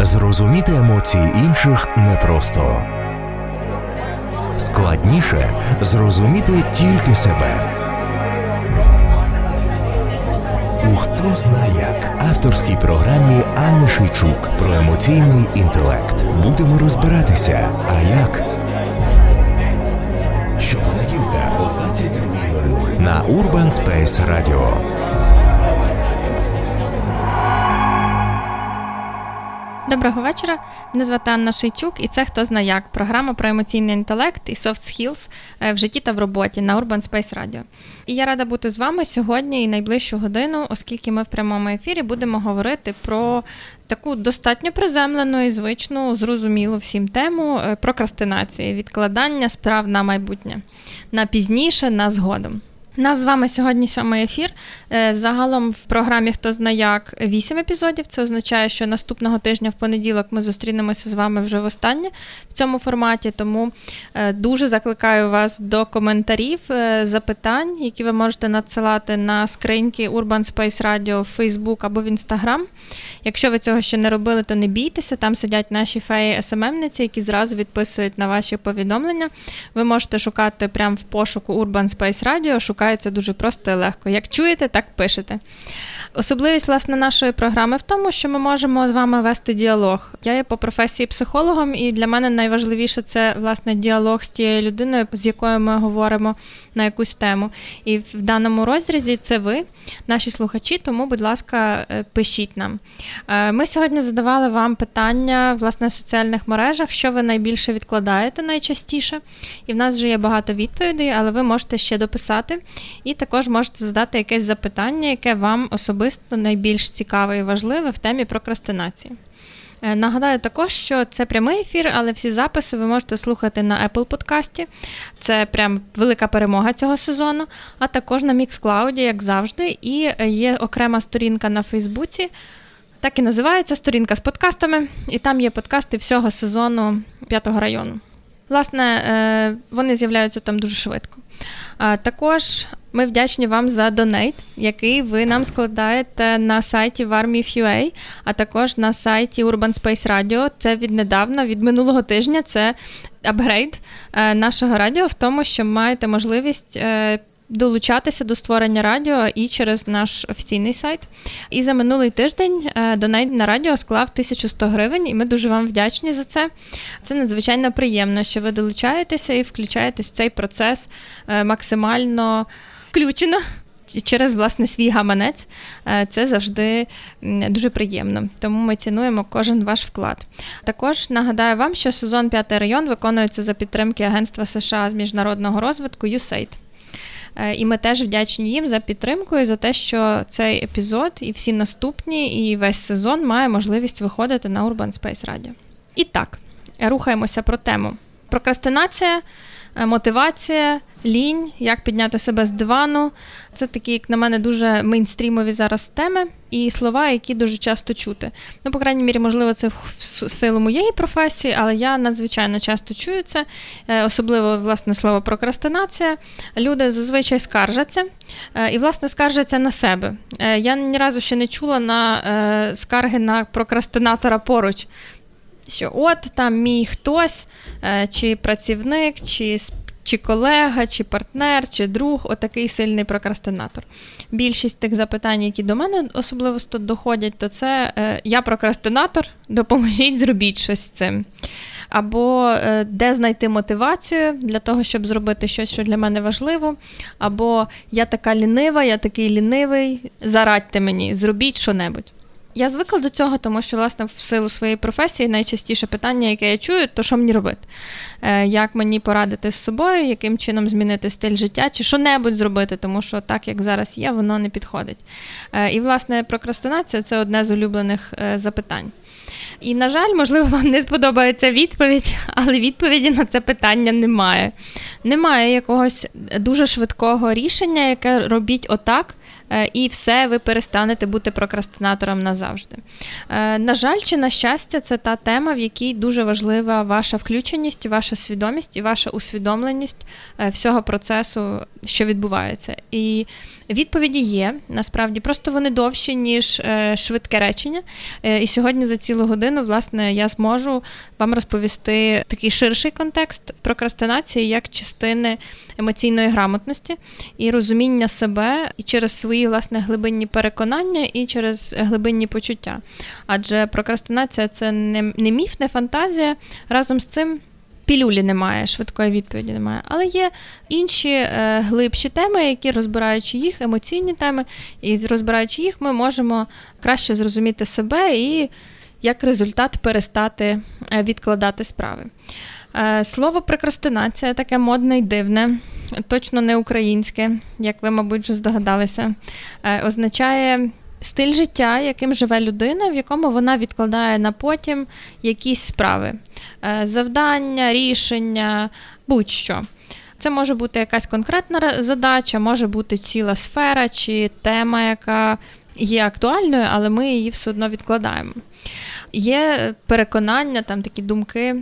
Зрозуміти емоції інших непросто. Складніше зрозуміти тільки себе. У хто знає як авторській програмі Анни Шийчук про емоційний інтелект. Будемо розбиратися. А як? Щопонеділка о 22.00 на Urban Space Radio. Доброго вечора. Мене звати Анна Шийчук, і це хто зна як програма про емоційний інтелект і soft skills е, в житті та в роботі на Urban Space Radio. І я рада бути з вами сьогодні і найближчу годину, оскільки ми в прямому ефірі будемо говорити про таку достатньо приземлену і звичну, зрозумілу всім тему е, прокрастинації, відкладання справ на майбутнє, на пізніше, на згодом. Нас з вами сьогодні сьомий ефір. Е, загалом в програмі Хто зна як вісім епізодів. Це означає, що наступного тижня в понеділок ми зустрінемося з вами вже востаннє в цьому форматі. Тому е, дуже закликаю вас до коментарів, е, запитань, які ви можете надсилати на скриньки Urban Space Radio в Facebook або в Instagram. Якщо ви цього ще не робили, то не бійтеся. Там сидять наші феї SMM ниці, які зразу відписують на ваші повідомлення. Ви можете шукати прямо в пошуку Urban Space Radio, шукається дуже просто і легко. Як чуєте, так пишете. Особливість власне нашої програми в тому, що ми можемо з вами вести діалог. Я є по професії психологом, і для мене найважливіше це власне діалог з тією людиною, з якою ми говоримо на якусь тему. І в даному розрізі це ви, наші слухачі. Тому, будь ласка, е, пишіть нам. Е, ми сьогодні задавали вам питання власне в соціальних мережах, що ви найбільше відкладаєте найчастіше. І в нас вже є багато відповідей, але ви можете ще дописати. І також можете задати якесь запитання, яке вам особисто найбільш цікаве і важливе в темі прокрастинації. Е, нагадаю також, що це прямий ефір, але всі записи ви можете слухати на Apple подкасті. Це прям велика перемога цього сезону, а також на Mixcloud, як завжди. І є окрема сторінка на Фейсбуці. Так і називається сторінка з подкастами, і там є подкасти всього сезону п'ятого району. Власне, е, вони з'являються там дуже швидко. Також ми вдячні вам за donate, який ви нам складаєте на сайті warm.if.ua, а також на сайті Urban Space Radio. Це віднедавна, від минулого тижня. Це апгрейд е, нашого радіо в тому, що маєте можливість е, долучатися до створення радіо і через наш офіційний сайт. І за минулий тиждень е, donate на радіо склав 1100 гривень, і ми дуже вам вдячні за це. Це надзвичайно приємно, що ви долучаєтеся і включаєтесь в цей процес е, максимально включено. Через власне свій гаманець е, це завжди дуже приємно, тому ми цінуємо кожен ваш вклад. Також нагадаю вам, що сезон «П'ятий район виконується за підтримки Агентства США з міжнародного розвитку USAID. Е, і ми теж вдячні їм за підтримку і за те, що цей епізод і всі наступні, і весь сезон має можливість виходити на Urban Space Radio. І так, рухаємося про тему. Прокрастинація, мотивація, лінь, як підняти себе з дивану. Це такі, як на мене, дуже мейнстрімові зараз теми і слова, які дуже часто чути. Ну, по крайній мірі, можливо, це в силу моєї професії, але я надзвичайно часто чую це, е, особливо власне слово прокрастинація. Люди зазвичай скаржаться е, і, власне, скаржаться на себе. Е, я ні разу ще не чула на скарги на прокрастинатора поруч. Що от там мій хтось, чи працівник, чи чи колега, чи партнер, чи друг, отакий сильний прокрастинатор. Більшість тих запитань, які до мене особливо доходять, то це е, я прокрастинатор, допоможіть, зробіть щось з цим. Або е, де знайти мотивацію для того, щоб зробити щось, що для мене важливо, або я така лінива, я такий лінивий, зарадьте мені, зробіть що-небудь. Я звикла до цього, тому що, власне, в силу своєї професії найчастіше питання, яке я чую, то що мені робити? Е, Як мені порадити з собою, яким чином змінити стиль життя, чи що-небудь зробити, тому що так, як зараз є, воно не підходить. Е, І, власне, прокрастинація це одне з улюблених е, запитань. І, на жаль, можливо, вам не сподобається відповідь, але відповіді на це питання немає. Немає якогось дуже швидкого рішення, яке робіть отак. Е, і все, ви перестанете бути прокрастинатором назавжди. Е, на жаль, чи на щастя, це та тема, в якій дуже важлива ваша включеність, ваша свідомість і ваша усвідомленість е, всього процесу, що відбувається. І Відповіді є насправді, просто вони довші, ніж швидке речення. І сьогодні за цілу годину, власне, я зможу вам розповісти такий ширший контекст прокрастинації як частини емоційної грамотності і розуміння себе і через свої власне глибинні переконання, і через глибинні почуття. Адже прокрастинація це не, не міф, не фантазія. Разом з цим пілюлі немає, швидкої відповіді немає. Але є інші е, глибші теми, які розбираючи їх, емоційні теми, і розбираючи їх, ми можемо краще зрозуміти себе і як результат перестати е, відкладати справи. Е, слово прокрастинація таке модне і дивне, точно не українське, як ви, мабуть, вже здогадалися, е, означає стиль життя, яким живе людина, в якому вона відкладає на потім якісь справи, е, завдання, рішення, будь-що. Це може бути якась конкретна задача, може бути ціла сфера чи тема, яка є актуальною, але ми її все одно відкладаємо. Є переконання, там такі думки,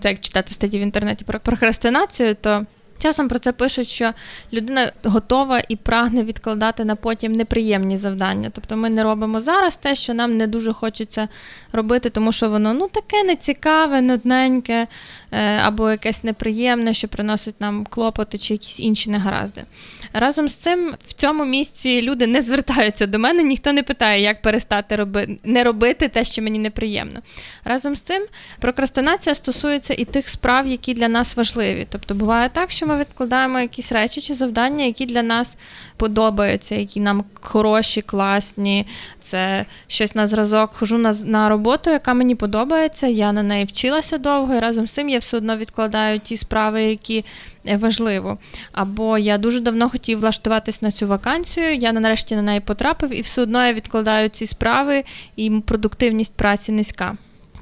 це як читати статті в інтернеті про прокрастинацію, то Часом про це пишуть, що людина готова і прагне відкладати на потім неприємні завдання. Тобто ми не робимо зараз те, що нам не дуже хочеться робити, тому що воно ну таке нецікаве, нудненьке е, або якесь неприємне, що приносить нам клопоти чи якісь інші негаразди. Разом з цим в цьому місці люди не звертаються до мене, ніхто не питає, як перестати роби... не робити те, що мені неприємно. Разом з цим прокрастинація стосується і тих справ, які для нас важливі. Тобто буває так, що ми відкладаємо якісь речі чи завдання, які для нас подобаються, які нам хороші, класні. Це щось на зразок. Хожу на на роботу, яка мені подобається. Я на неї вчилася довго, і разом з цим я все одно відкладаю ті справи, які е, важливо. Або я дуже давно хотів влаштуватись на цю вакансію. Я нарешті на неї потрапив, і все одно я відкладаю ці справи, і продуктивність праці низька.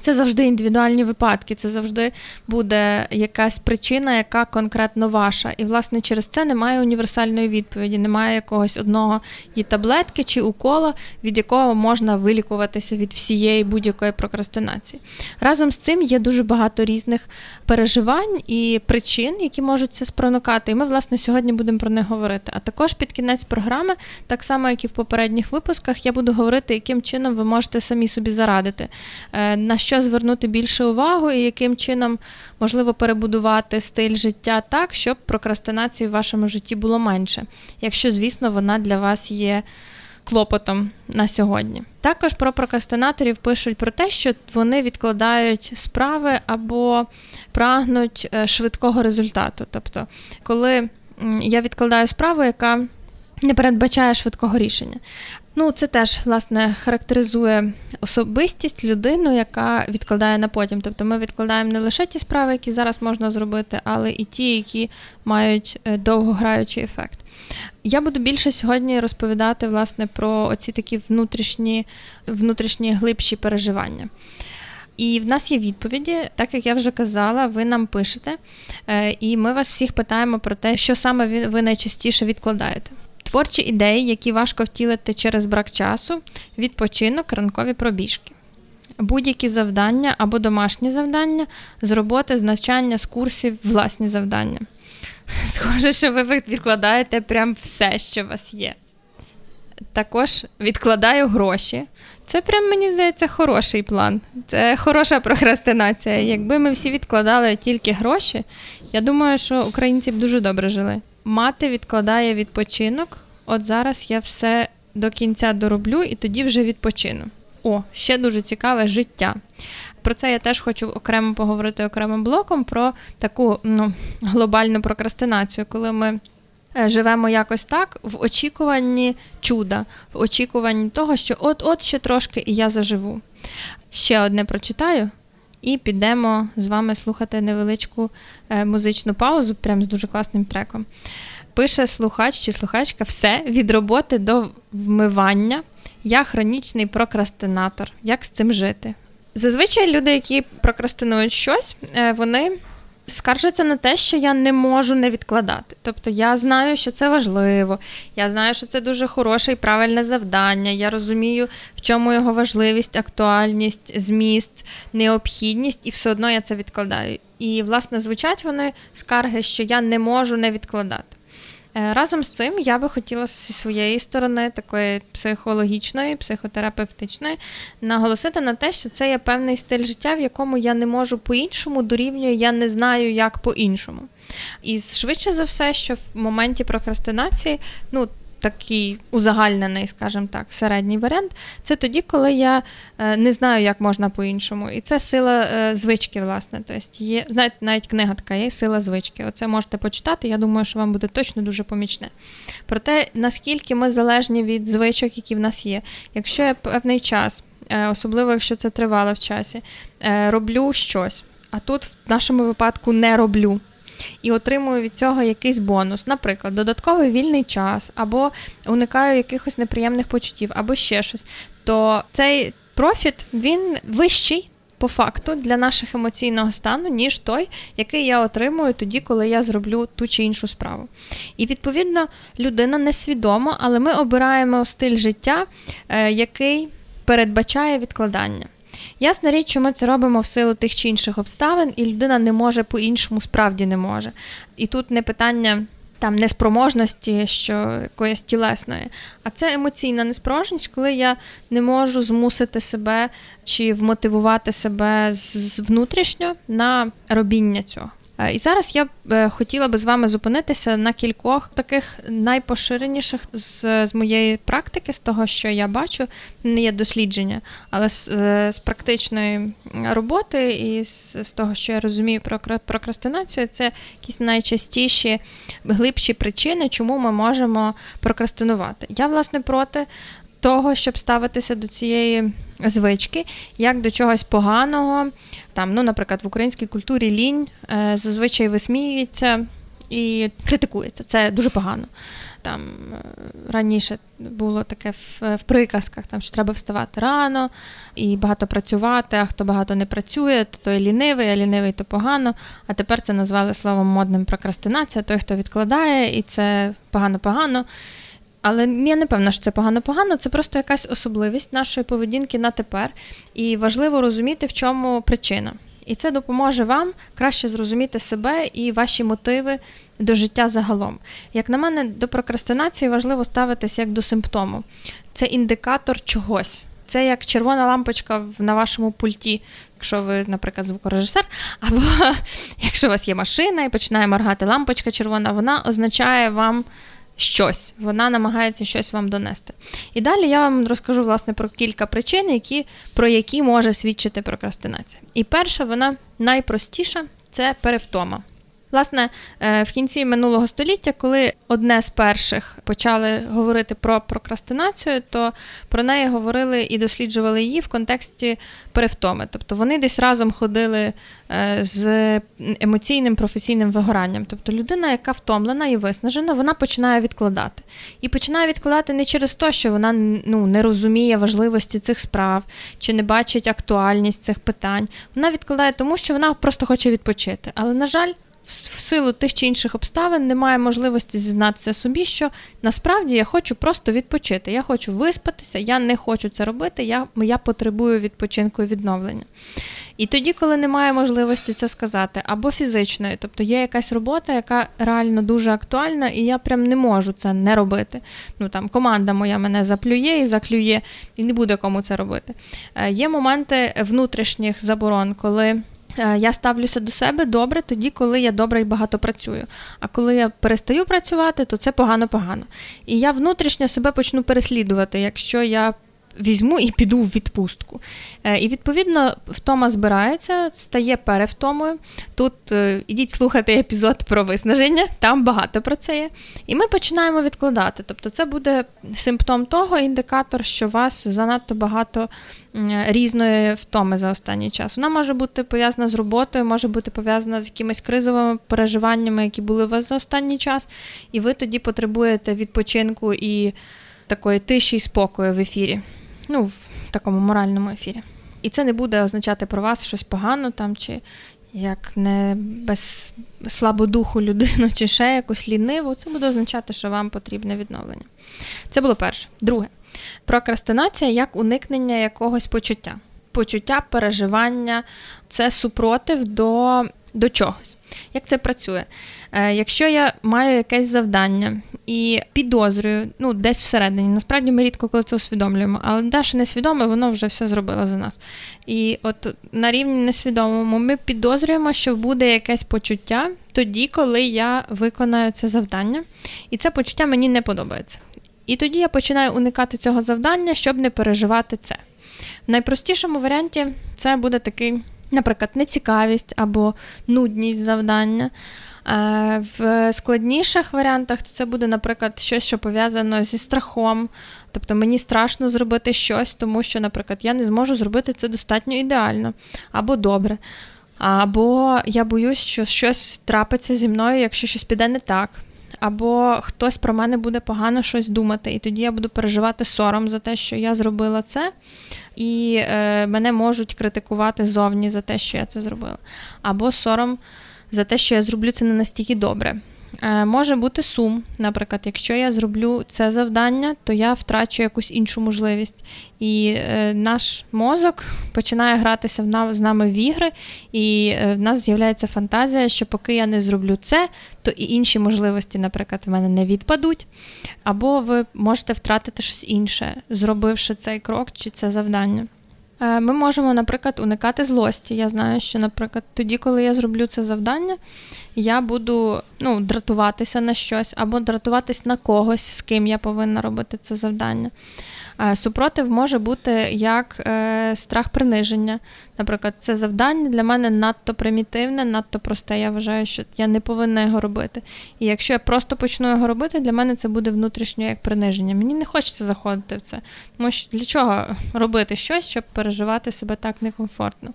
Це завжди індивідуальні випадки, це завжди буде якась причина, яка конкретно ваша. І, власне, через це немає універсальної відповіді, немає якогось одного і таблетки чи укола, від якого можна вилікуватися від всієї будь-якої прокрастинації. Разом з цим є дуже багато різних переживань і причин, які можуть це спронукати. І ми, власне, сьогодні будемо про них говорити. А також під кінець програми, так само як і в попередніх випусках, я буду говорити, яким чином ви можете самі собі зарадити. Е, на що звернути більше увагу і яким чином можливо перебудувати стиль життя так, щоб прокрастинації в вашому житті було менше, якщо, звісно, вона для вас є. Клопотом на сьогодні. Також про прокрастинаторів пишуть про те, що вони відкладають справи або прагнуть е, швидкого результату. Тобто, коли я відкладаю справу, яка не передбачає швидкого рішення. Ну, це теж власне характеризує особистість людину, яка відкладає на потім. Тобто ми відкладаємо не лише ті справи, які зараз можна зробити, але і ті, які мають е, довгограючий ефект. Я буду більше сьогодні розповідати власне про оці такі внутрішні, внутрішні глибші переживання. І в нас є відповіді, так як я вже казала, ви нам пишете, е, і ми вас всіх питаємо про те, що саме ви найчастіше відкладаєте. Творчі ідеї, які важко втілити через брак часу, відпочинок, ранкові пробіжки. Будь-які завдання або домашні завдання з роботи, з навчання, з курсів, власні завдання. Схоже, що ви відкладаєте прям все, що у вас є. Також відкладаю гроші. Це прям, мені здається, хороший план. Це хороша прокрастинація. Якби ми всі відкладали тільки гроші, я думаю, що українці б дуже добре жили. Мати відкладає відпочинок. От зараз я все до кінця дороблю і тоді вже відпочину. О, ще дуже цікаве життя. Про це я теж хочу окремо поговорити окремим блоком про таку ну, глобальну прокрастинацію, коли ми е, живемо якось так в очікуванні чуда, в очікуванні того, що от-от ще трошки і я заживу. Ще одне прочитаю. І підемо з вами слухати невеличку е, музичну паузу, прям з дуже класним треком. Пише слухач чи слухачка все від роботи до вмивання. Я хронічний прокрастинатор. Як з цим жити? Зазвичай люди, які прокрастинують щось, е, вони скаржаться на те, що я не можу не відкладати. Тобто я знаю, що це важливо, я знаю, що це дуже хороше і правильне завдання. Я розумію, в чому його важливість, актуальність, зміст, необхідність, і все одно я це відкладаю. І, власне, звучать вони скарги, що я не можу не відкладати. Е, разом з цим я би хотіла зі своєї сторони, такої психологічної, психотерапевтичної, наголосити на те, що це є певний стиль життя, в якому я не можу по-іншому дорівнюю, я не знаю, як по-іншому. І швидше за все, що в моменті прокрастинації, ну такий узагальнений, скажімо так, середній варіант, це тоді, коли я е, не знаю, як можна по-іншому. І це сила е, звички, власне. Тобто є, навіть, навіть книга така є сила звички. Оце можете почитати. Я думаю, що вам буде точно дуже помічне. Про те, наскільки ми залежні від звичок, які в нас є. Якщо я певний час, е, особливо якщо це тривало в часі, роблю щось, а тут в нашому випадку не роблю і отримую від цього якийсь бонус, наприклад, додатковий вільний час, або уникаю якихось неприємних почуттів, або ще щось, то цей профіт він вищий. По факту для наших емоційного стану, ніж той, який я отримую тоді, коли я зроблю ту чи іншу справу. І відповідно людина несвідомо, але ми обираємо стиль життя, е, який передбачає відкладання. Ясна річ, що ми це робимо в силу тих чи інших обставин, і людина не може по-іншому, справді не може. І тут не питання. Там неспроможності, що якоїсь тілесної, а це емоційна неспроможність, коли я не можу змусити себе чи вмотивувати себе з внутрішньо на робіння цього. Е, і зараз я б е, хотіла би з вами зупинитися на кількох таких найпоширеніших з, з моєї практики, з того, що я бачу, не є дослідження, але з, е, з практичної роботи і з, з того, що я розумію про прокрастинацію, це якісь найчастіші глибші причини, чому ми можемо прокрастинувати. Я, власне, проти того, щоб ставитися до цієї звички, як до чогось поганого. Там, ну, Наприклад, в українській культурі лінь е, зазвичай висміюється і критикується. Це дуже погано. Там е, Раніше було таке в, в приказках, там, що треба вставати рано і багато працювати, а хто багато не працює, то той лінивий, а лінивий то погано. А тепер це назвали словом модним прокрастинація, той, хто відкладає, і це погано-погано. Але я не певна, що це погано-погано, це просто якась особливість нашої поведінки на тепер. І важливо розуміти, в чому причина. І це допоможе вам краще зрозуміти себе і ваші мотиви до життя загалом. Як на мене, до прокрастинації важливо ставитися як до симптому. Це індикатор чогось. Це як червона лампочка на вашому пульті, якщо ви, наприклад, звукорежисер, або якщо у вас є машина і починає моргати лампочка червона, вона означає вам щось, вона намагається щось вам донести. І далі я вам розкажу власне про кілька причин, які, про які може свідчити прокрастинація. І перша, вона найпростіша це перевтома. Власне, е, в кінці минулого століття, коли одне з перших почали говорити про прокрастинацію, то про неї говорили і досліджували її в контексті перевтоми. Тобто вони десь разом ходили е, з емоційним професійним вигоранням. Тобто людина, яка втомлена і виснажена, вона починає відкладати. І починає відкладати не через те, що вона ну, не розуміє важливості цих справ чи не бачить актуальність цих питань. Вона відкладає тому, що вона просто хоче відпочити. Але, на жаль, в силу тих чи інших обставин немає можливості зізнатися собі, що насправді я хочу просто відпочити. Я хочу виспатися, я не хочу це робити, я я потребую відпочинку і відновлення. І тоді, коли немає можливості це сказати, або фізичної, тобто є якась робота, яка реально дуже актуальна, і я прям не можу це не робити. Ну там команда моя мене заплює і заклює, і не буде кому це робити. Е, є моменти внутрішніх заборон, коли. Е, я ставлюся до себе добре тоді, коли я добре і багато працюю. А коли я перестаю працювати, то це погано-погано. І я внутрішньо себе почну переслідувати, якщо я візьму і піду в відпустку. Е, і відповідно втома збирається, стає перевтомою. Тут е, ідіть слухати епізод про виснаження, там багато про це є. І ми починаємо відкладати. Тобто, це буде симптом того, індикатор, що вас занадто багато різної втоми за останній час. Вона може бути пов'язана з роботою, може бути пов'язана з якимись кризовими переживаннями, які були у вас за останній час, і ви тоді потребуєте відпочинку і такої тиші і спокою в ефірі ну, в такому моральному ефірі. І це не буде означати про вас щось погано там, чи як не без слабодуху людину, чи ще якусь ліниву. Це буде означати, що вам потрібне відновлення. Це було перше. Друге, прокрастинація як уникнення якогось почуття. Почуття переживання, це супротив до до чогось. Як це працює? Е, Якщо я маю якесь завдання і підозрюю, ну, десь всередині, насправді ми рідко коли це усвідомлюємо, але наше несвідоме, воно вже все зробило за нас. І от на рівні несвідомому ми підозрюємо, що буде якесь почуття тоді, коли я виконаю це завдання, і це почуття мені не подобається. І тоді я починаю уникати цього завдання, щоб не переживати це. В найпростішому варіанті це буде такий, наприклад, нецікавість або нудність завдання. Е, в складніших варіантах то це буде, наприклад, щось, що пов'язано зі страхом. Тобто мені страшно зробити щось, тому що, наприклад, я не зможу зробити це достатньо ідеально або добре. Або я боюсь, що щось трапиться зі мною, якщо щось піде не так. Або хтось про мене буде погано щось думати, і тоді я буду переживати сором за те, що я зробила це, і е, мене можуть критикувати зовні за те, що я це зробила. Або сором за те, що я зроблю це не настільки добре. Е, може бути сум. Наприклад, якщо я зроблю це завдання, то я втрачу якусь іншу можливість. І е, наш мозок починає гратися в нас, з нами в ігри, і е, в нас з'являється фантазія, що поки я не зроблю це, то і інші можливості, наприклад, в мене не відпадуть. Або ви можете втратити щось інше, зробивши цей крок чи це завдання. Ми можемо, наприклад, уникати злості. Я знаю, що, наприклад, тоді, коли я зроблю це завдання, я буду ну, дратуватися на щось або дратуватись на когось, з ким я повинна робити це завдання. Е, супротив може бути як е, страх приниження. Наприклад, це завдання для мене надто примітивне, надто просте. Я вважаю, що я не повинна його робити. І якщо я просто почну його робити, для мене це буде внутрішньо як приниження. Мені не хочеться заходити в це. Тому що для чого робити щось, щоб переживати себе так некомфортно?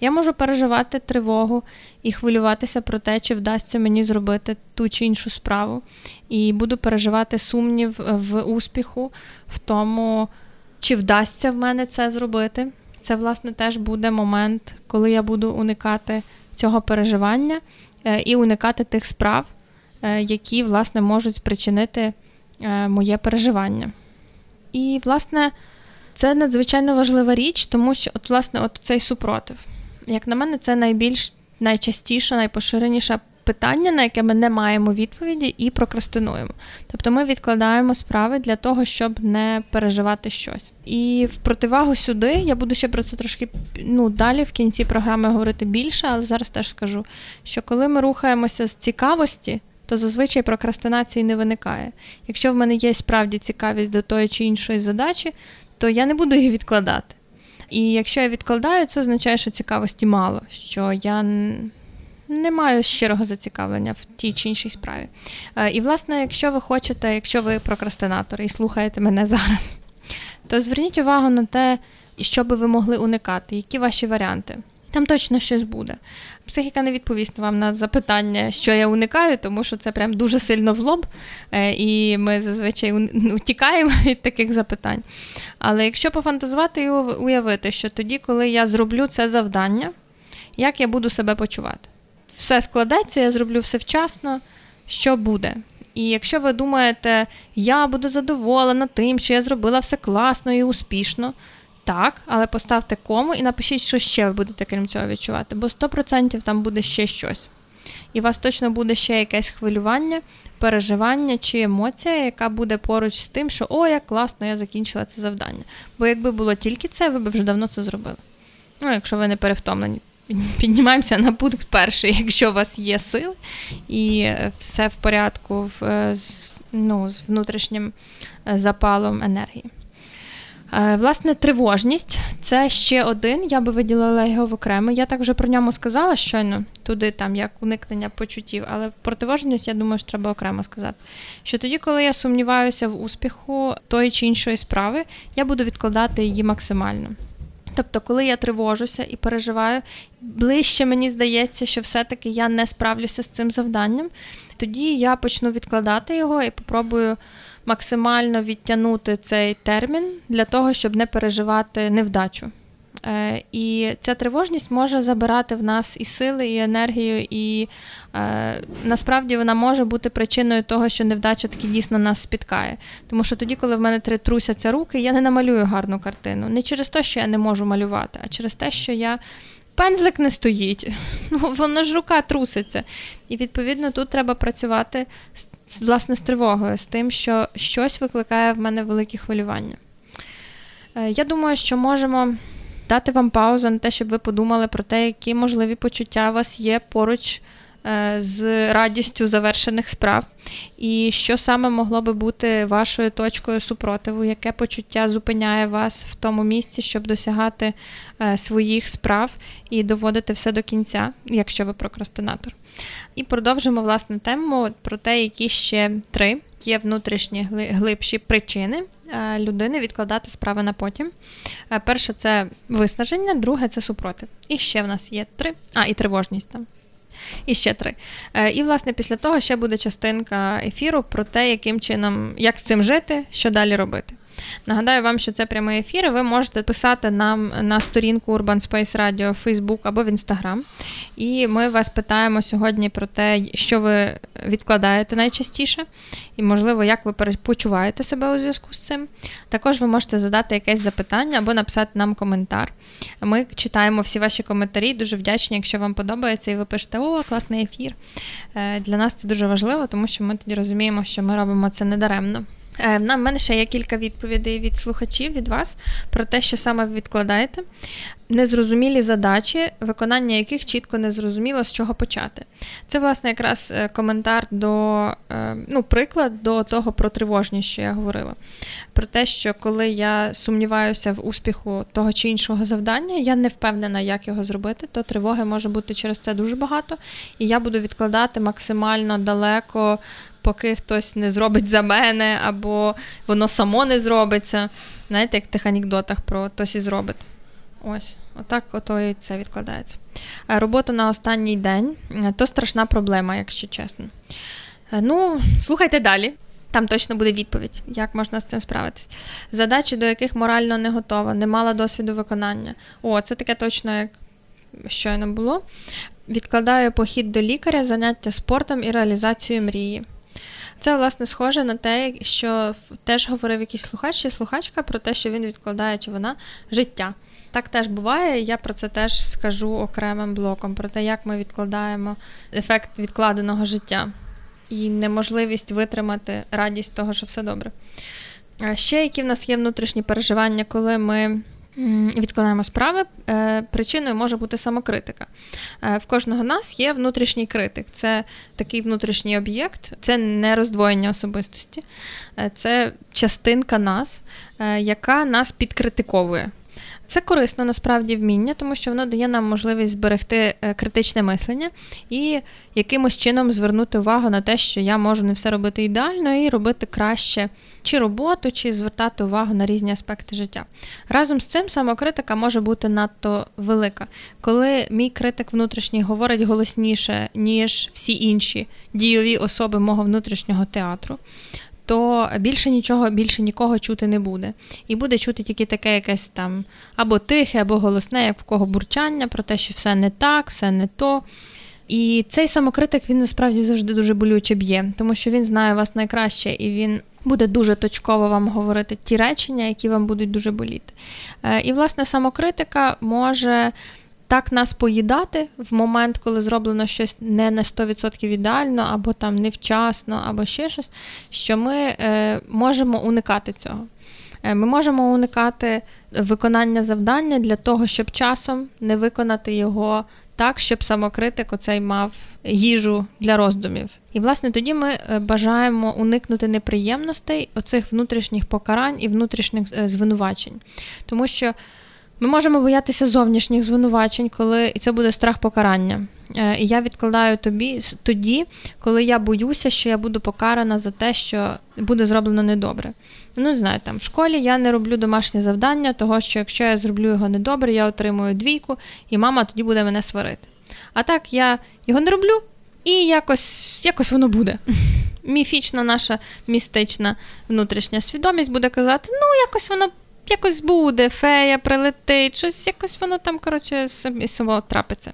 Я можу переживати тривогу і хвилюватися про те, чи вдасться мені зробити ту чи іншу справу. І буду переживати сумнів в успіху, в тому, чи вдасться в мене це зробити. Це, власне, теж буде момент, коли я буду уникати цього переживання е, і уникати тих справ, е, які, власне, можуть спричинити е, моє переживання. І, власне, це надзвичайно важлива річ, тому що, от, власне, от цей супротив. Як на мене, це найбільш найчастіша, найпоширеніша питання, на яке ми не маємо відповіді, і прокрастинуємо. Тобто ми відкладаємо справи для того, щоб не переживати щось. І в противагу сюди я буду ще про це трошки ну, далі в кінці програми говорити більше, але зараз теж скажу, що коли ми рухаємося з цікавості. То зазвичай прокрастинації не виникає. Якщо в мене є справді цікавість до тої чи іншої задачі, то я не буду її відкладати. І якщо я відкладаю, це означає, що цікавості мало, що я не маю щирого зацікавлення в тій чи іншій справі. Е, і, власне, якщо ви хочете, якщо ви прокрастинатор і слухаєте мене зараз, то зверніть увагу на те, що би ви могли уникати, які ваші варіанти. Там точно щось буде. Психіка не відповість вам на запитання, що я уникаю, тому що це прям дуже сильно в лоб, е, і ми зазвичай утікаємо від таких запитань. Але якщо пофантазувати і уявити, що тоді, коли я зроблю це завдання, як я буду себе почувати? Все складеться, я зроблю все вчасно, що буде? І якщо ви думаєте, я буду задоволена тим, що я зробила все класно і успішно. Так, але поставте кому і напишіть, що ще ви будете крім цього відчувати, бо 100% там буде ще щось. І у вас точно буде ще якесь хвилювання, переживання чи емоція, яка буде поруч з тим, що о, як класно, я закінчила це завдання. Бо якби було тільки це, ви б вже давно це зробили. Ну, якщо ви не перевтомлені. Піднімаємося на пункт перший, якщо у вас є сили і все в порядку в, е, з, ну, з внутрішнім е, запалом енергії. Е, власне, тривожність це ще один, я би виділила його в окремо. Я так вже про ньому сказала щойно, туди там як уникнення почуттів, але про тривожність, я думаю, що треба окремо сказати. Що тоді, коли я сумніваюся в успіху тої чи іншої справи, я буду відкладати її максимально. Тобто, коли я тривожуся і переживаю, ближче мені здається, що все-таки я не справлюся з цим завданням, тоді я почну відкладати його і попробую максимально відтягнути цей термін для того, щоб не переживати невдачу. Е, і ця тривожність може забирати в нас і сили, і енергію, і е, насправді вона може бути причиною того, що невдача таки дійсно нас спіткає. Тому що тоді, коли в мене трусяться руки, я не намалюю гарну картину. Не через те, що я не можу малювати, а через те, що я пензлик не стоїть, ну воно ж рука труситься. І відповідно тут треба працювати власне з тривогою, з тим, що щось викликає в мене великі хвилювання. Е, я думаю, що можемо дати вам паузу на те, щоб ви подумали про те, які можливі почуття у вас є поруч з радістю завершених справ, і що саме могло би бути вашою точкою супротиву, яке почуття зупиняє вас в тому місці, щоб досягати е, своїх справ і доводити все до кінця, якщо ви прокрастинатор. І продовжимо власне тему про те, які ще три є внутрішні глибші причини е, людини відкладати справи на потім. Перше це виснаження, друге це супротив. І ще в нас є три, а і тривожність там. І ще три. Е, і, власне, після того ще буде частинка ефіру про те, яким чином, як з цим жити, що далі робити. Нагадаю вам, що це прямий ефір. Ви можете писати нам на сторінку Urban Space Radio в Facebook або в Instagram. І ми вас питаємо сьогодні про те, що ви відкладаєте найчастіше, і, можливо, як ви почуваєте себе у зв'язку з цим. Також ви можете задати якесь запитання або написати нам коментар. Ми читаємо всі ваші коментарі. Дуже вдячні, якщо вам подобається, і ви пишете, о, класний ефір. Е, для нас це дуже важливо, тому що ми тоді розуміємо, що ми робимо це недаремно. Е, на мене ще є кілька відповідей від слухачів від вас про те, що саме ви відкладаєте. Незрозумілі задачі, виконання яких чітко не зрозуміло, з чого почати. Це, власне, якраз е, коментар до е, ну, приклад до того про тривожність, що я говорила. Про те, що коли я сумніваюся в успіху того чи іншого завдання, я не впевнена, як його зробити, то тривоги може бути через це дуже багато, і я буду відкладати максимально далеко поки хтось не зробить за мене, або воно само не зробиться. Знаєте, як в тих анекдотах про хтось і зробить. Ось, отак ото і це відкладається. Е, робота на останній день е, то страшна проблема, якщо чесно. Е, ну, слухайте далі. Там точно буде відповідь, як можна з цим справитись. Задачі, до яких морально не готова, не мала досвіду виконання. О, це таке точно, як щойно було. Відкладаю похід до лікаря, заняття спортом і реалізацію мрії. Це, власне, схоже на те, що теж говорив якийсь слухач чи слухачка про те, що він відкладає чи вона життя. Так теж буває, я про це теж скажу окремим блоком, про те, як ми відкладаємо ефект відкладеного життя і неможливість витримати радість того, що все добре. Ще які в нас є внутрішні переживання, коли ми Відкладаємо справи. Е, причиною може бути самокритика. Е, в кожного нас є внутрішній критик. Це такий внутрішній об'єкт, це не роздвоєння особистості, е, це частинка нас, яка нас підкритиковує. Це корисно насправді вміння, тому що воно дає нам можливість зберегти е, критичне мислення і якимось чином звернути увагу на те, що я можу не все робити ідеально і робити краще чи роботу, чи звертати увагу на різні аспекти життя. Разом з цим самокритика може бути надто велика. Коли мій критик внутрішній говорить голосніше, ніж всі інші дійові особи мого внутрішнього театру то більше нічого, більше нікого чути не буде. І буде чути тільки таке якесь там або тихе, або голосне, як в кого бурчання, про те, що все не так, все не то. І цей самокритик він насправді завжди дуже болюче б'є, тому що він знає вас найкраще і він буде дуже точково вам говорити ті речення, які вам будуть дуже боліти. Е, і, власне, самокритика може так нас поїдати в момент, коли зроблено щось не на 100% ідеально, або там невчасно, або ще щось, що ми е, можемо уникати цього. Е, ми можемо уникати виконання завдання для того, щоб часом не виконати його так, щоб самокритик оцей мав їжу для роздумів. І, власне, тоді ми е, бажаємо уникнути неприємностей, оцих внутрішніх покарань і внутрішніх е, звинувачень. Тому що ми можемо боятися зовнішніх звинувачень, коли і це буде страх покарання. Е, і я відкладаю тобі тоді, коли я боюся, що я буду покарана за те, що буде зроблено недобре. Ну, не знаю, там в школі я не роблю домашнє завдання, того що якщо я зроблю його недобре, я отримую двійку, і мама тоді буде мене сварити. А так я його не роблю, і якось, якось воно буде. Міфічна наша містична внутрішня свідомість буде казати, ну, якось воно якось буде, фея прилетить, щось якось воно там, коротше, само трапиться.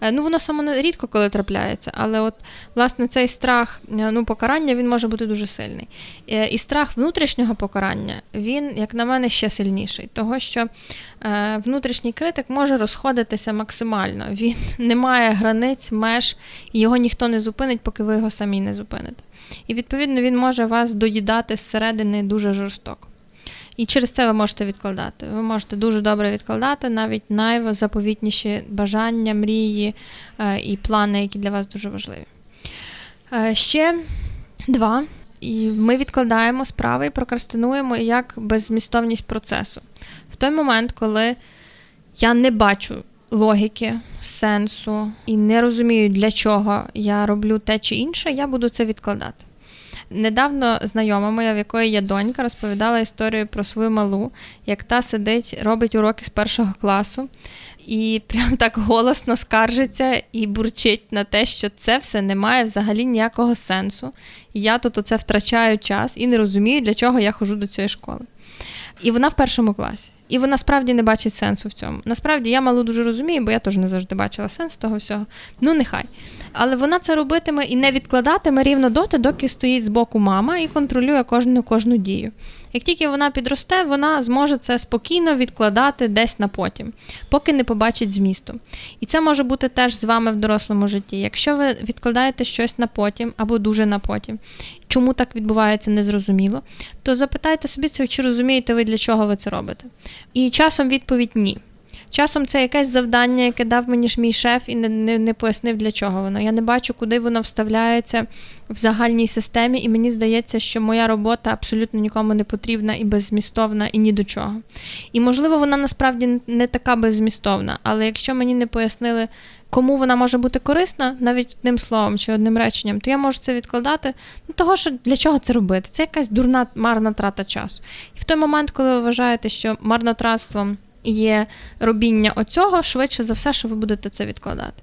Е, ну, воно само рідко коли трапляється, але от, власне, цей страх е, ну, покарання він може бути дуже сильний. Е, і страх внутрішнього покарання, він, як на мене, ще сильніший, того що внутрішній критик може розходитися максимально. Він не має границь, меж, і його ніхто не зупинить, поки ви його самі не зупините. І, відповідно, він може вас доїдати зсередини дуже жорстоко. І через це ви можете відкладати. Ви можете дуже добре відкладати навіть найзаповітніші бажання, мрії е, і плани, які для вас дуже важливі. Е, ще два. І ми відкладаємо справи і прокрастинуємо як беззмістовність процесу. В той момент, коли я не бачу логіки, сенсу і не розумію, для чого я роблю те чи інше, я буду це відкладати. Недавно знайома моя, в якої є донька, розповідала історію про свою малу, як та сидить, робить уроки з першого класу і прям так голосно скаржиться і бурчить на те, що це все не має взагалі ніякого сенсу. Я тут оце втрачаю час і не розумію, для чого я ходжу до цієї школи. І вона в першому класі. І вона справді не бачить сенсу в цьому. Насправді я малу дуже розумію, бо я теж не завжди бачила сенс того всього. Ну, нехай. Але вона це робитиме і не відкладатиме рівно доти, доки стоїть з боку мама і контролює кожну кожну дію. Як тільки вона підросте, вона зможе це спокійно відкладати десь на потім, поки не побачить змісту. І це може бути теж з вами в дорослому житті. Якщо ви відкладаєте щось на потім або дуже на потім, чому так відбувається, незрозуміло, то запитайте собі, чи розумієте ви, для чого ви це робите. І часом відповідь ні. Часом це якесь завдання, яке дав мені ж мій шеф, і не, не не, пояснив, для чого воно. Я не бачу, куди воно вставляється в загальній системі, і мені здається, що моя робота абсолютно нікому не потрібна і беззмістовна, і ні до чого. І, можливо, вона насправді не така беззмістовна, але якщо мені не пояснили, кому вона може бути корисна, навіть одним словом чи одним реченням, то я можу це відкладати. Ну, того, що для чого це робити? Це якась дурна марна трата часу. І в той момент, коли ви вважаєте, що марнотратством є робіння оцього, швидше за все, що ви будете це відкладати.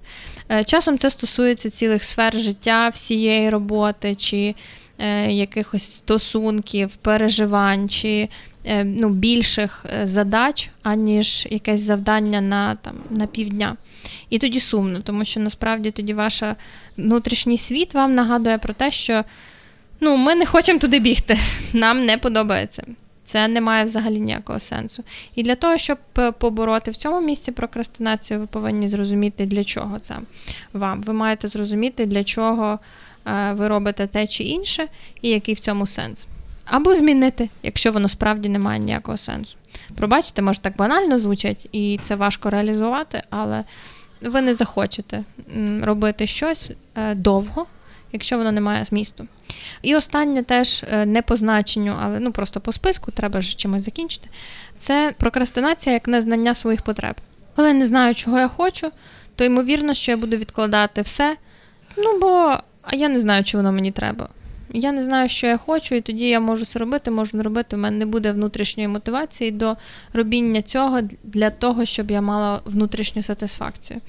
Е, часом це стосується цілих сфер життя, всієї роботи, чи е, якихось стосунків, переживань, чи е, ну, більших задач, аніж якесь завдання на там, на півдня. І тоді сумно, тому що насправді тоді ваш внутрішній світ вам нагадує про те, що ну, ми не хочемо туди бігти, нам не подобається. Це не має взагалі ніякого сенсу. І для того, щоб е, побороти в цьому місці прокрастинацію, ви повинні зрозуміти, для чого це вам. Ви маєте зрозуміти, для чого е, ви робите те чи інше, і який в цьому сенс. Або змінити, якщо воно справді не має ніякого сенсу. Пробачте, може так банально звучать, і це важко реалізувати, але ви не захочете робити щось е, довго, якщо воно не має змісту. І останнє теж е, не по значенню, але ну просто по списку, треба ж чимось закінчити. Це прокрастинація як незнання своїх потреб. Коли я не знаю, чого я хочу, то ймовірно, що я буду відкладати все. Ну бо а я не знаю, чи воно мені треба. Я не знаю, що я хочу, і тоді я можу це робити, можу не робити. У мене не буде внутрішньої мотивації до робіння цього для того, щоб я мала внутрішню сатисфакцію.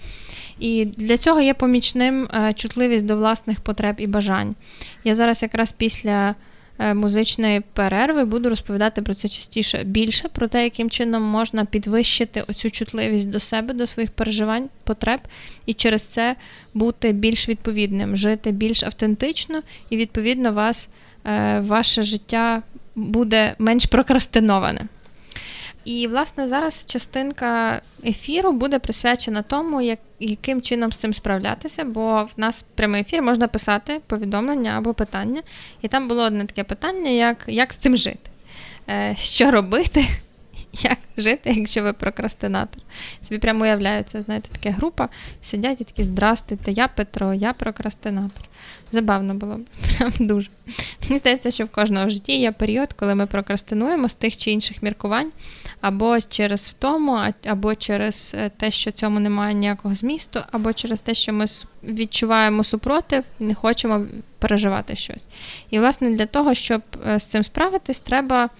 І для цього є помічним е, чутливість до власних потреб і бажань. Я зараз якраз після е, музичної перерви буду розповідати про це частіше більше, про те, яким чином можна підвищити оцю чутливість до себе, до своїх переживань, потреб, і через це бути більш відповідним, жити більш автентично, і, відповідно, вас, е, ваше життя буде менш прокрастиноване. І, власне, зараз частинка ефіру буде присвячена тому, як, яким чином з цим справлятися, бо в нас прямий ефір можна писати повідомлення або питання. І там було одне таке питання, як як з цим жити. Е, Що робити, як жити, якщо ви прокрастинатор. Собі прямо уявляється, знаєте, така група, сидять і такі здрастуйте, я Петро, я прокрастинатор. Забавно було б, прям дуже. Мені здається, що в кожного житті є період, коли ми прокрастинуємо з тих чи інших міркувань, або через втому, або через е, те, що цьому немає ніякого змісту, або через те, що ми відчуваємо супротив і не хочемо переживати щось. І, власне, для того, щоб е, з цим справитись, треба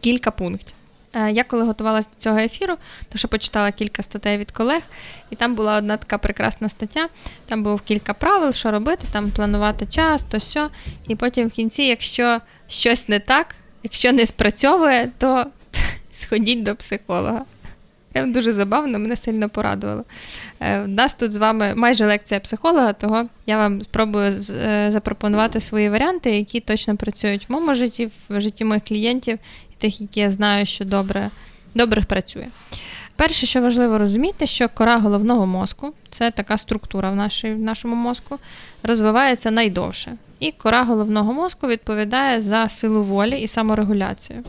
кілька пунктів. Е, я коли готувалася до цього ефіру, то що почитала кілька статей від колег, і там була одна така прекрасна стаття. Там було кілька правил, що робити, там планувати час, то сьо. І потім в кінці, якщо щось не так, якщо не спрацьовує, то сходіть до психолога. Прям дуже забавно, мене сильно порадувало. У е, нас тут з вами майже лекція психолога, того я вам спробую е, запропонувати свої варіанти, які точно працюють в моєму житті, в житті моїх клієнтів і тих, які я знаю, що добре, добре працює. Перше, що важливо розуміти, що кора головного мозку це така структура в, нашій, в нашому мозку, розвивається найдовше. І кора головного мозку відповідає за силу волі і саморегуляцію.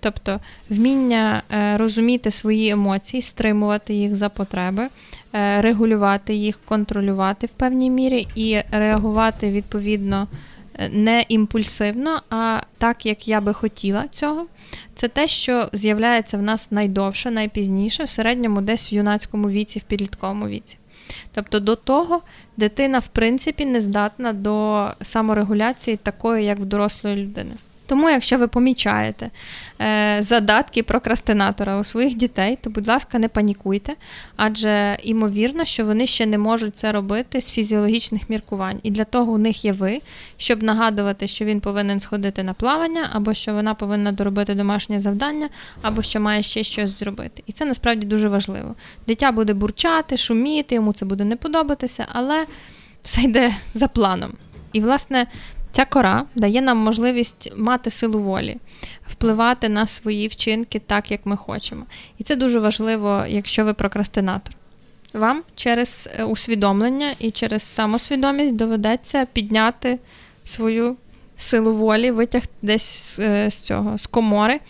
Тобто вміння е, розуміти свої емоції, стримувати їх за потреби, е, регулювати їх, контролювати в певній мірі і реагувати відповідно е, не імпульсивно, а так, як я би хотіла цього. Це те, що з'являється в нас найдовше, найпізніше, в середньому десь в юнацькому віці, в підлітковому віці. Тобто до того дитина, в принципі, не здатна до саморегуляції такої, як в дорослої людини. Тому, якщо ви помічаєте е, задатки прокрастинатора у своїх дітей, то, будь ласка, не панікуйте, адже ймовірно, що вони ще не можуть це робити з фізіологічних міркувань. І для того у них є ви, щоб нагадувати, що він повинен сходити на плавання, або що вона повинна доробити домашнє завдання, або що має ще щось зробити. І це насправді дуже важливо. Дитя буде бурчати, шуміти, йому це буде не подобатися, але все йде за планом. І, власне, Ця кора дає нам можливість мати силу волі, впливати на свої вчинки так, як ми хочемо. І це дуже важливо, якщо ви прокрастинатор. Вам через е, усвідомлення і через самосвідомість доведеться підняти свою силу волі, витягти десь е, з цього з комори,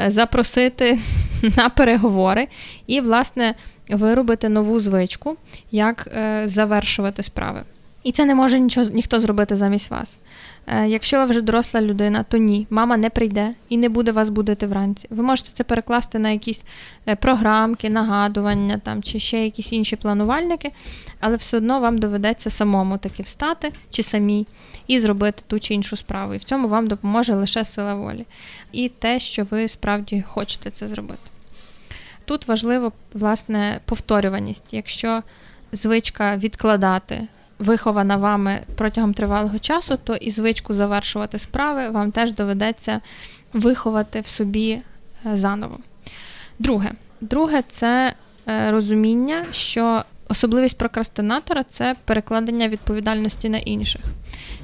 е, запросити на переговори і, власне, виробити нову звичку, як завершувати справи. І це не може нічого ніхто зробити замість вас. Е, Якщо ви вже доросла людина, то ні, мама не прийде і не буде вас будити вранці. Ви можете це перекласти на якісь е, програмки, нагадування там чи ще якісь інші планувальники, але все одно вам доведеться самому таки встати чи самій і зробити ту чи іншу справу. І в цьому вам допоможе лише сила волі і те, що ви справді хочете це зробити. Тут важливо, власне, повторюваність. Якщо звичка відкладати вихована вами протягом тривалого часу, то і звичку завершувати справи вам теж доведеться виховати в собі е, заново. Друге, Друге, це е, розуміння, що особливість прокрастинатора це перекладення відповідальності на інших.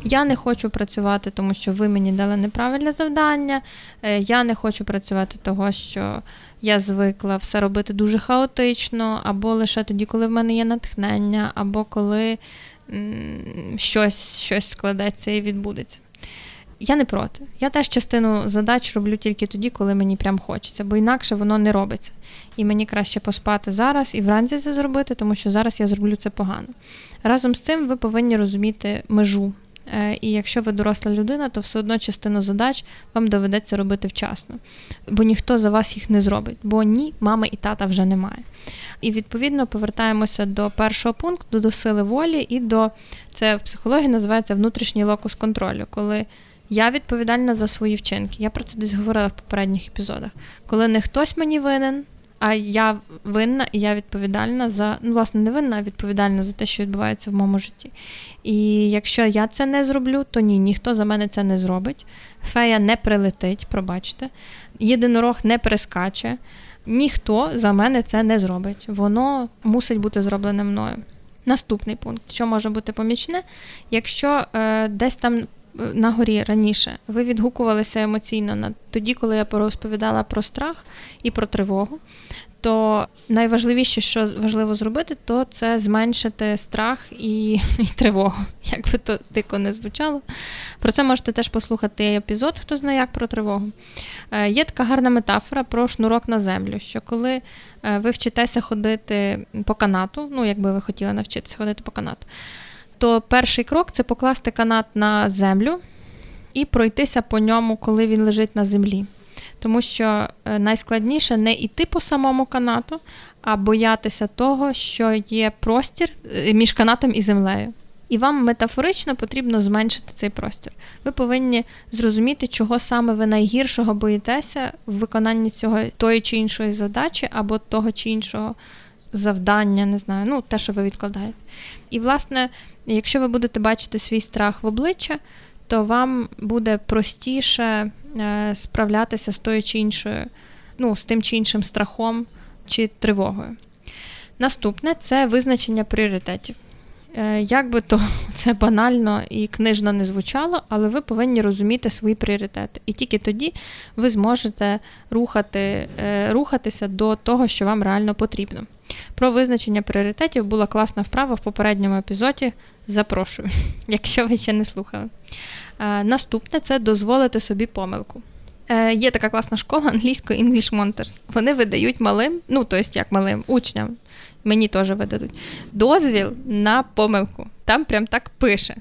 Я не хочу працювати, тому що ви мені дали неправильне завдання. Е, я не хочу працювати того, що я звикла все робити дуже хаотично, або лише тоді, коли в мене є натхнення, або коли щось, щось складеться і відбудеться. Я не проти. Я теж частину задач роблю тільки тоді, коли мені прям хочеться, бо інакше воно не робиться. І мені краще поспати зараз і вранці це зробити, тому що зараз я зроблю це погано. Разом з цим ви повинні розуміти межу і якщо ви доросла людина, то все одно частину задач вам доведеться робити вчасно, бо ніхто за вас їх не зробить, бо ні, мами і тата вже немає. І відповідно повертаємося до першого пункту, до сили волі і до це в психології називається внутрішній локус контролю, коли. Я відповідальна за свої вчинки. Я про це десь говорила в попередніх епізодах. Коли не хтось мені винен, а я винна і я відповідальна за, ну, власне, не винна, а відповідальна за те, що відбувається в моєму житті. І якщо я це не зроблю, то ні, ніхто за мене це не зробить. Фея не прилетить, пробачте, єдинорог не прискаче, ніхто за мене це не зробить. Воно мусить бути зроблене мною. Наступний пункт, що може бути помічне, якщо е, десь там на горі раніше ви відгукувалися емоційно на тоді, коли я порозповідала про страх і про тривогу, то найважливіше, що важливо зробити, то це зменшити страх і, і тривогу, як би то дико не звучало. Про це можете теж послухати епізод, хто знає, як про тривогу. Е, Є така гарна метафора про шнурок на землю, що коли е, ви вчитеся ходити по канату, ну, якби ви хотіли навчитися ходити по канату, то перший крок це покласти канат на землю і пройтися по ньому, коли він лежить на землі тому що е, найскладніше не йти по самому канату, а боятися того, що є простір е, між канатом і землею. І вам метафорично потрібно зменшити цей простір. Ви повинні зрозуміти, чого саме ви найгіршого боїтеся в виконанні цього тої чи іншої задачі, або того чи іншого завдання, не знаю, ну те, що ви відкладаєте. І, власне, якщо ви будете бачити свій страх в обличчя, то вам буде простіше е, справлятися з тою чи іншою ну, з тим чи іншим страхом чи тривогою. Наступне це визначення пріоритетів. Е, як би то це банально і книжно не звучало, але ви повинні розуміти свої пріоритети. І тільки тоді ви зможете рухати, е, рухатися до того, що вам реально потрібно. Про визначення пріоритетів була класна вправа в попередньому епізоді. Запрошую, якщо ви ще не слухали. Е, наступне це дозволити собі помилку. Є така класна школа англійської English Monters. Вони видають малим, ну тобто як малим учням мені теж видадуть дозвіл на помилку. Там прям так пише.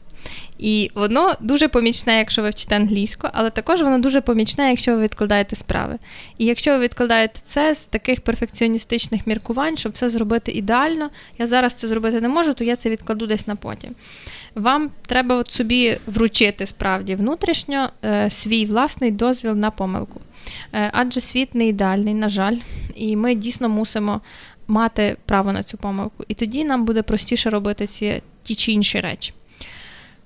І воно дуже помічне, якщо ви вчите англійську, але також воно дуже помічне, якщо ви відкладаєте справи. І якщо ви відкладаєте це з таких перфекціоністичних міркувань, щоб все зробити ідеально, я зараз це зробити не можу, то я це відкладу десь на потім. Вам треба от собі вручити справді внутрішньо е, свій власний дозвіл на помилку. Е, адже світ не ідеальний, на жаль, і ми дійсно мусимо мати право на цю помилку. І тоді нам буде простіше робити ці ті чи інші речі.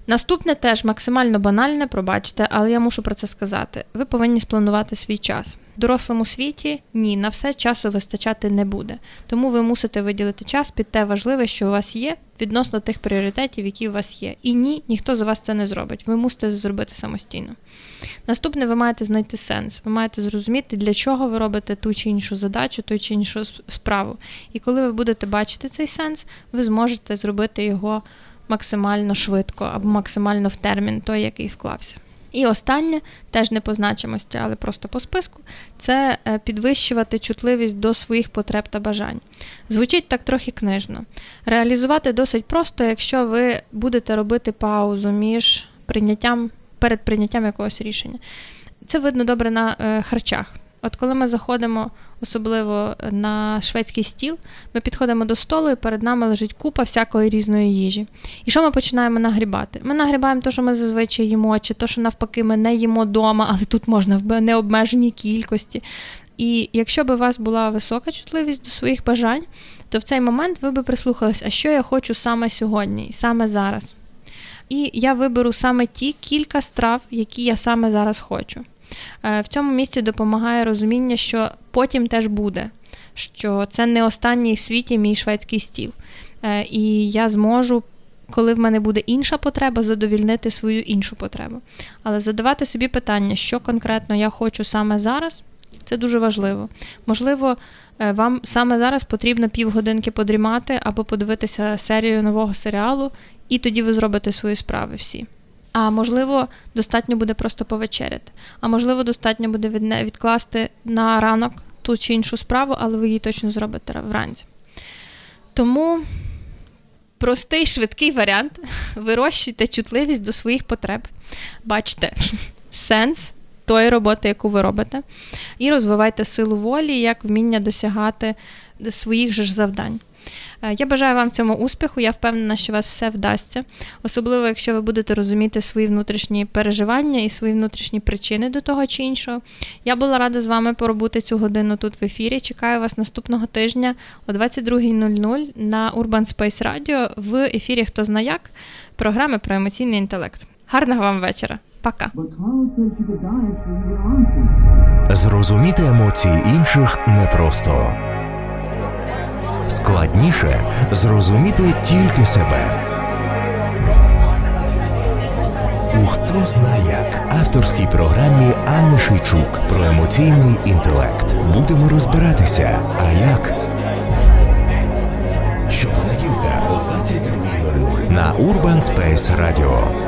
Наступне теж максимально банальне, пробачте, але я мушу про це сказати. Ви повинні спланувати свій час. В дорослому світі ні, на все часу вистачати не буде. Тому ви мусите виділити час під те важливе, що у вас є, відносно тих пріоритетів, які у вас є. І ні, ніхто за вас це не зробить. Ви мусите зробити самостійно. Наступне, ви маєте знайти сенс. Ви маєте зрозуміти, для чого ви робите ту чи іншу задачу, ту чи іншу справу. І коли ви будете бачити цей сенс, ви зможете зробити його максимально швидко або максимально в термін той, який вклався. І останнє, теж не по значимості, але просто по списку, це е, підвищувати чутливість до своїх потреб та бажань. Звучить так трохи книжно. Реалізувати досить просто, якщо ви будете робити паузу між прийняттям перед прийняттям якогось рішення. Це видно добре на е, харчах. От коли ми заходимо, особливо на шведський стіл, ми підходимо до столу, і перед нами лежить купа всякої різної їжі. І що ми починаємо нагрібати? Ми нагрібаємо те, що ми зазвичай їмо, чи то, що навпаки, ми не їмо вдома, але тут можна в необмеженій кількості. І якщо б у вас була висока чутливість до своїх бажань, то в цей момент ви би прислухались, а що я хочу саме сьогодні, саме зараз. І я виберу саме ті кілька страв, які я саме зараз хочу. Е, в цьому місці допомагає розуміння, що потім теж буде, що це не останній в світі мій шведський стіл. Е, і я зможу. Коли в мене буде інша потреба, задовільнити свою іншу потребу. Але задавати собі питання, що конкретно я хочу саме зараз, це дуже важливо. Можливо, е, вам саме зараз потрібно півгодинки подрімати або подивитися серію нового серіалу, і тоді ви зробите свої справи всі. А можливо, достатньо буде просто повечеряти. А можливо, достатньо буде відкласти на ранок ту чи іншу справу, але ви її точно зробите вранці. Тому простий швидкий варіант: вирощуйте чутливість до своїх потреб, бачите сенс тої роботи, яку ви робите, і розвивайте силу волі як вміння досягати своїх же ж завдань. Е, я бажаю вам цьому успіху. Я впевнена, що вас все вдасться, особливо, якщо ви будете розуміти свої внутрішні переживання і свої внутрішні причини до того чи іншого. Я була рада з вами поробити цю годину тут в ефірі. Чекаю вас наступного тижня о 22.00 на Urban Space Radio в ефірі Хто зна як програми про емоційний інтелект. Гарного вам вечора. Пока. Зрозуміти емоції інших непросто. Складніше зрозуміти тільки себе. У хто зна як авторській програмі Анни Шийчук про емоційний інтелект. Будемо розбиратися. А як? Щопонеділка о 22.00 на Urban Space Radio.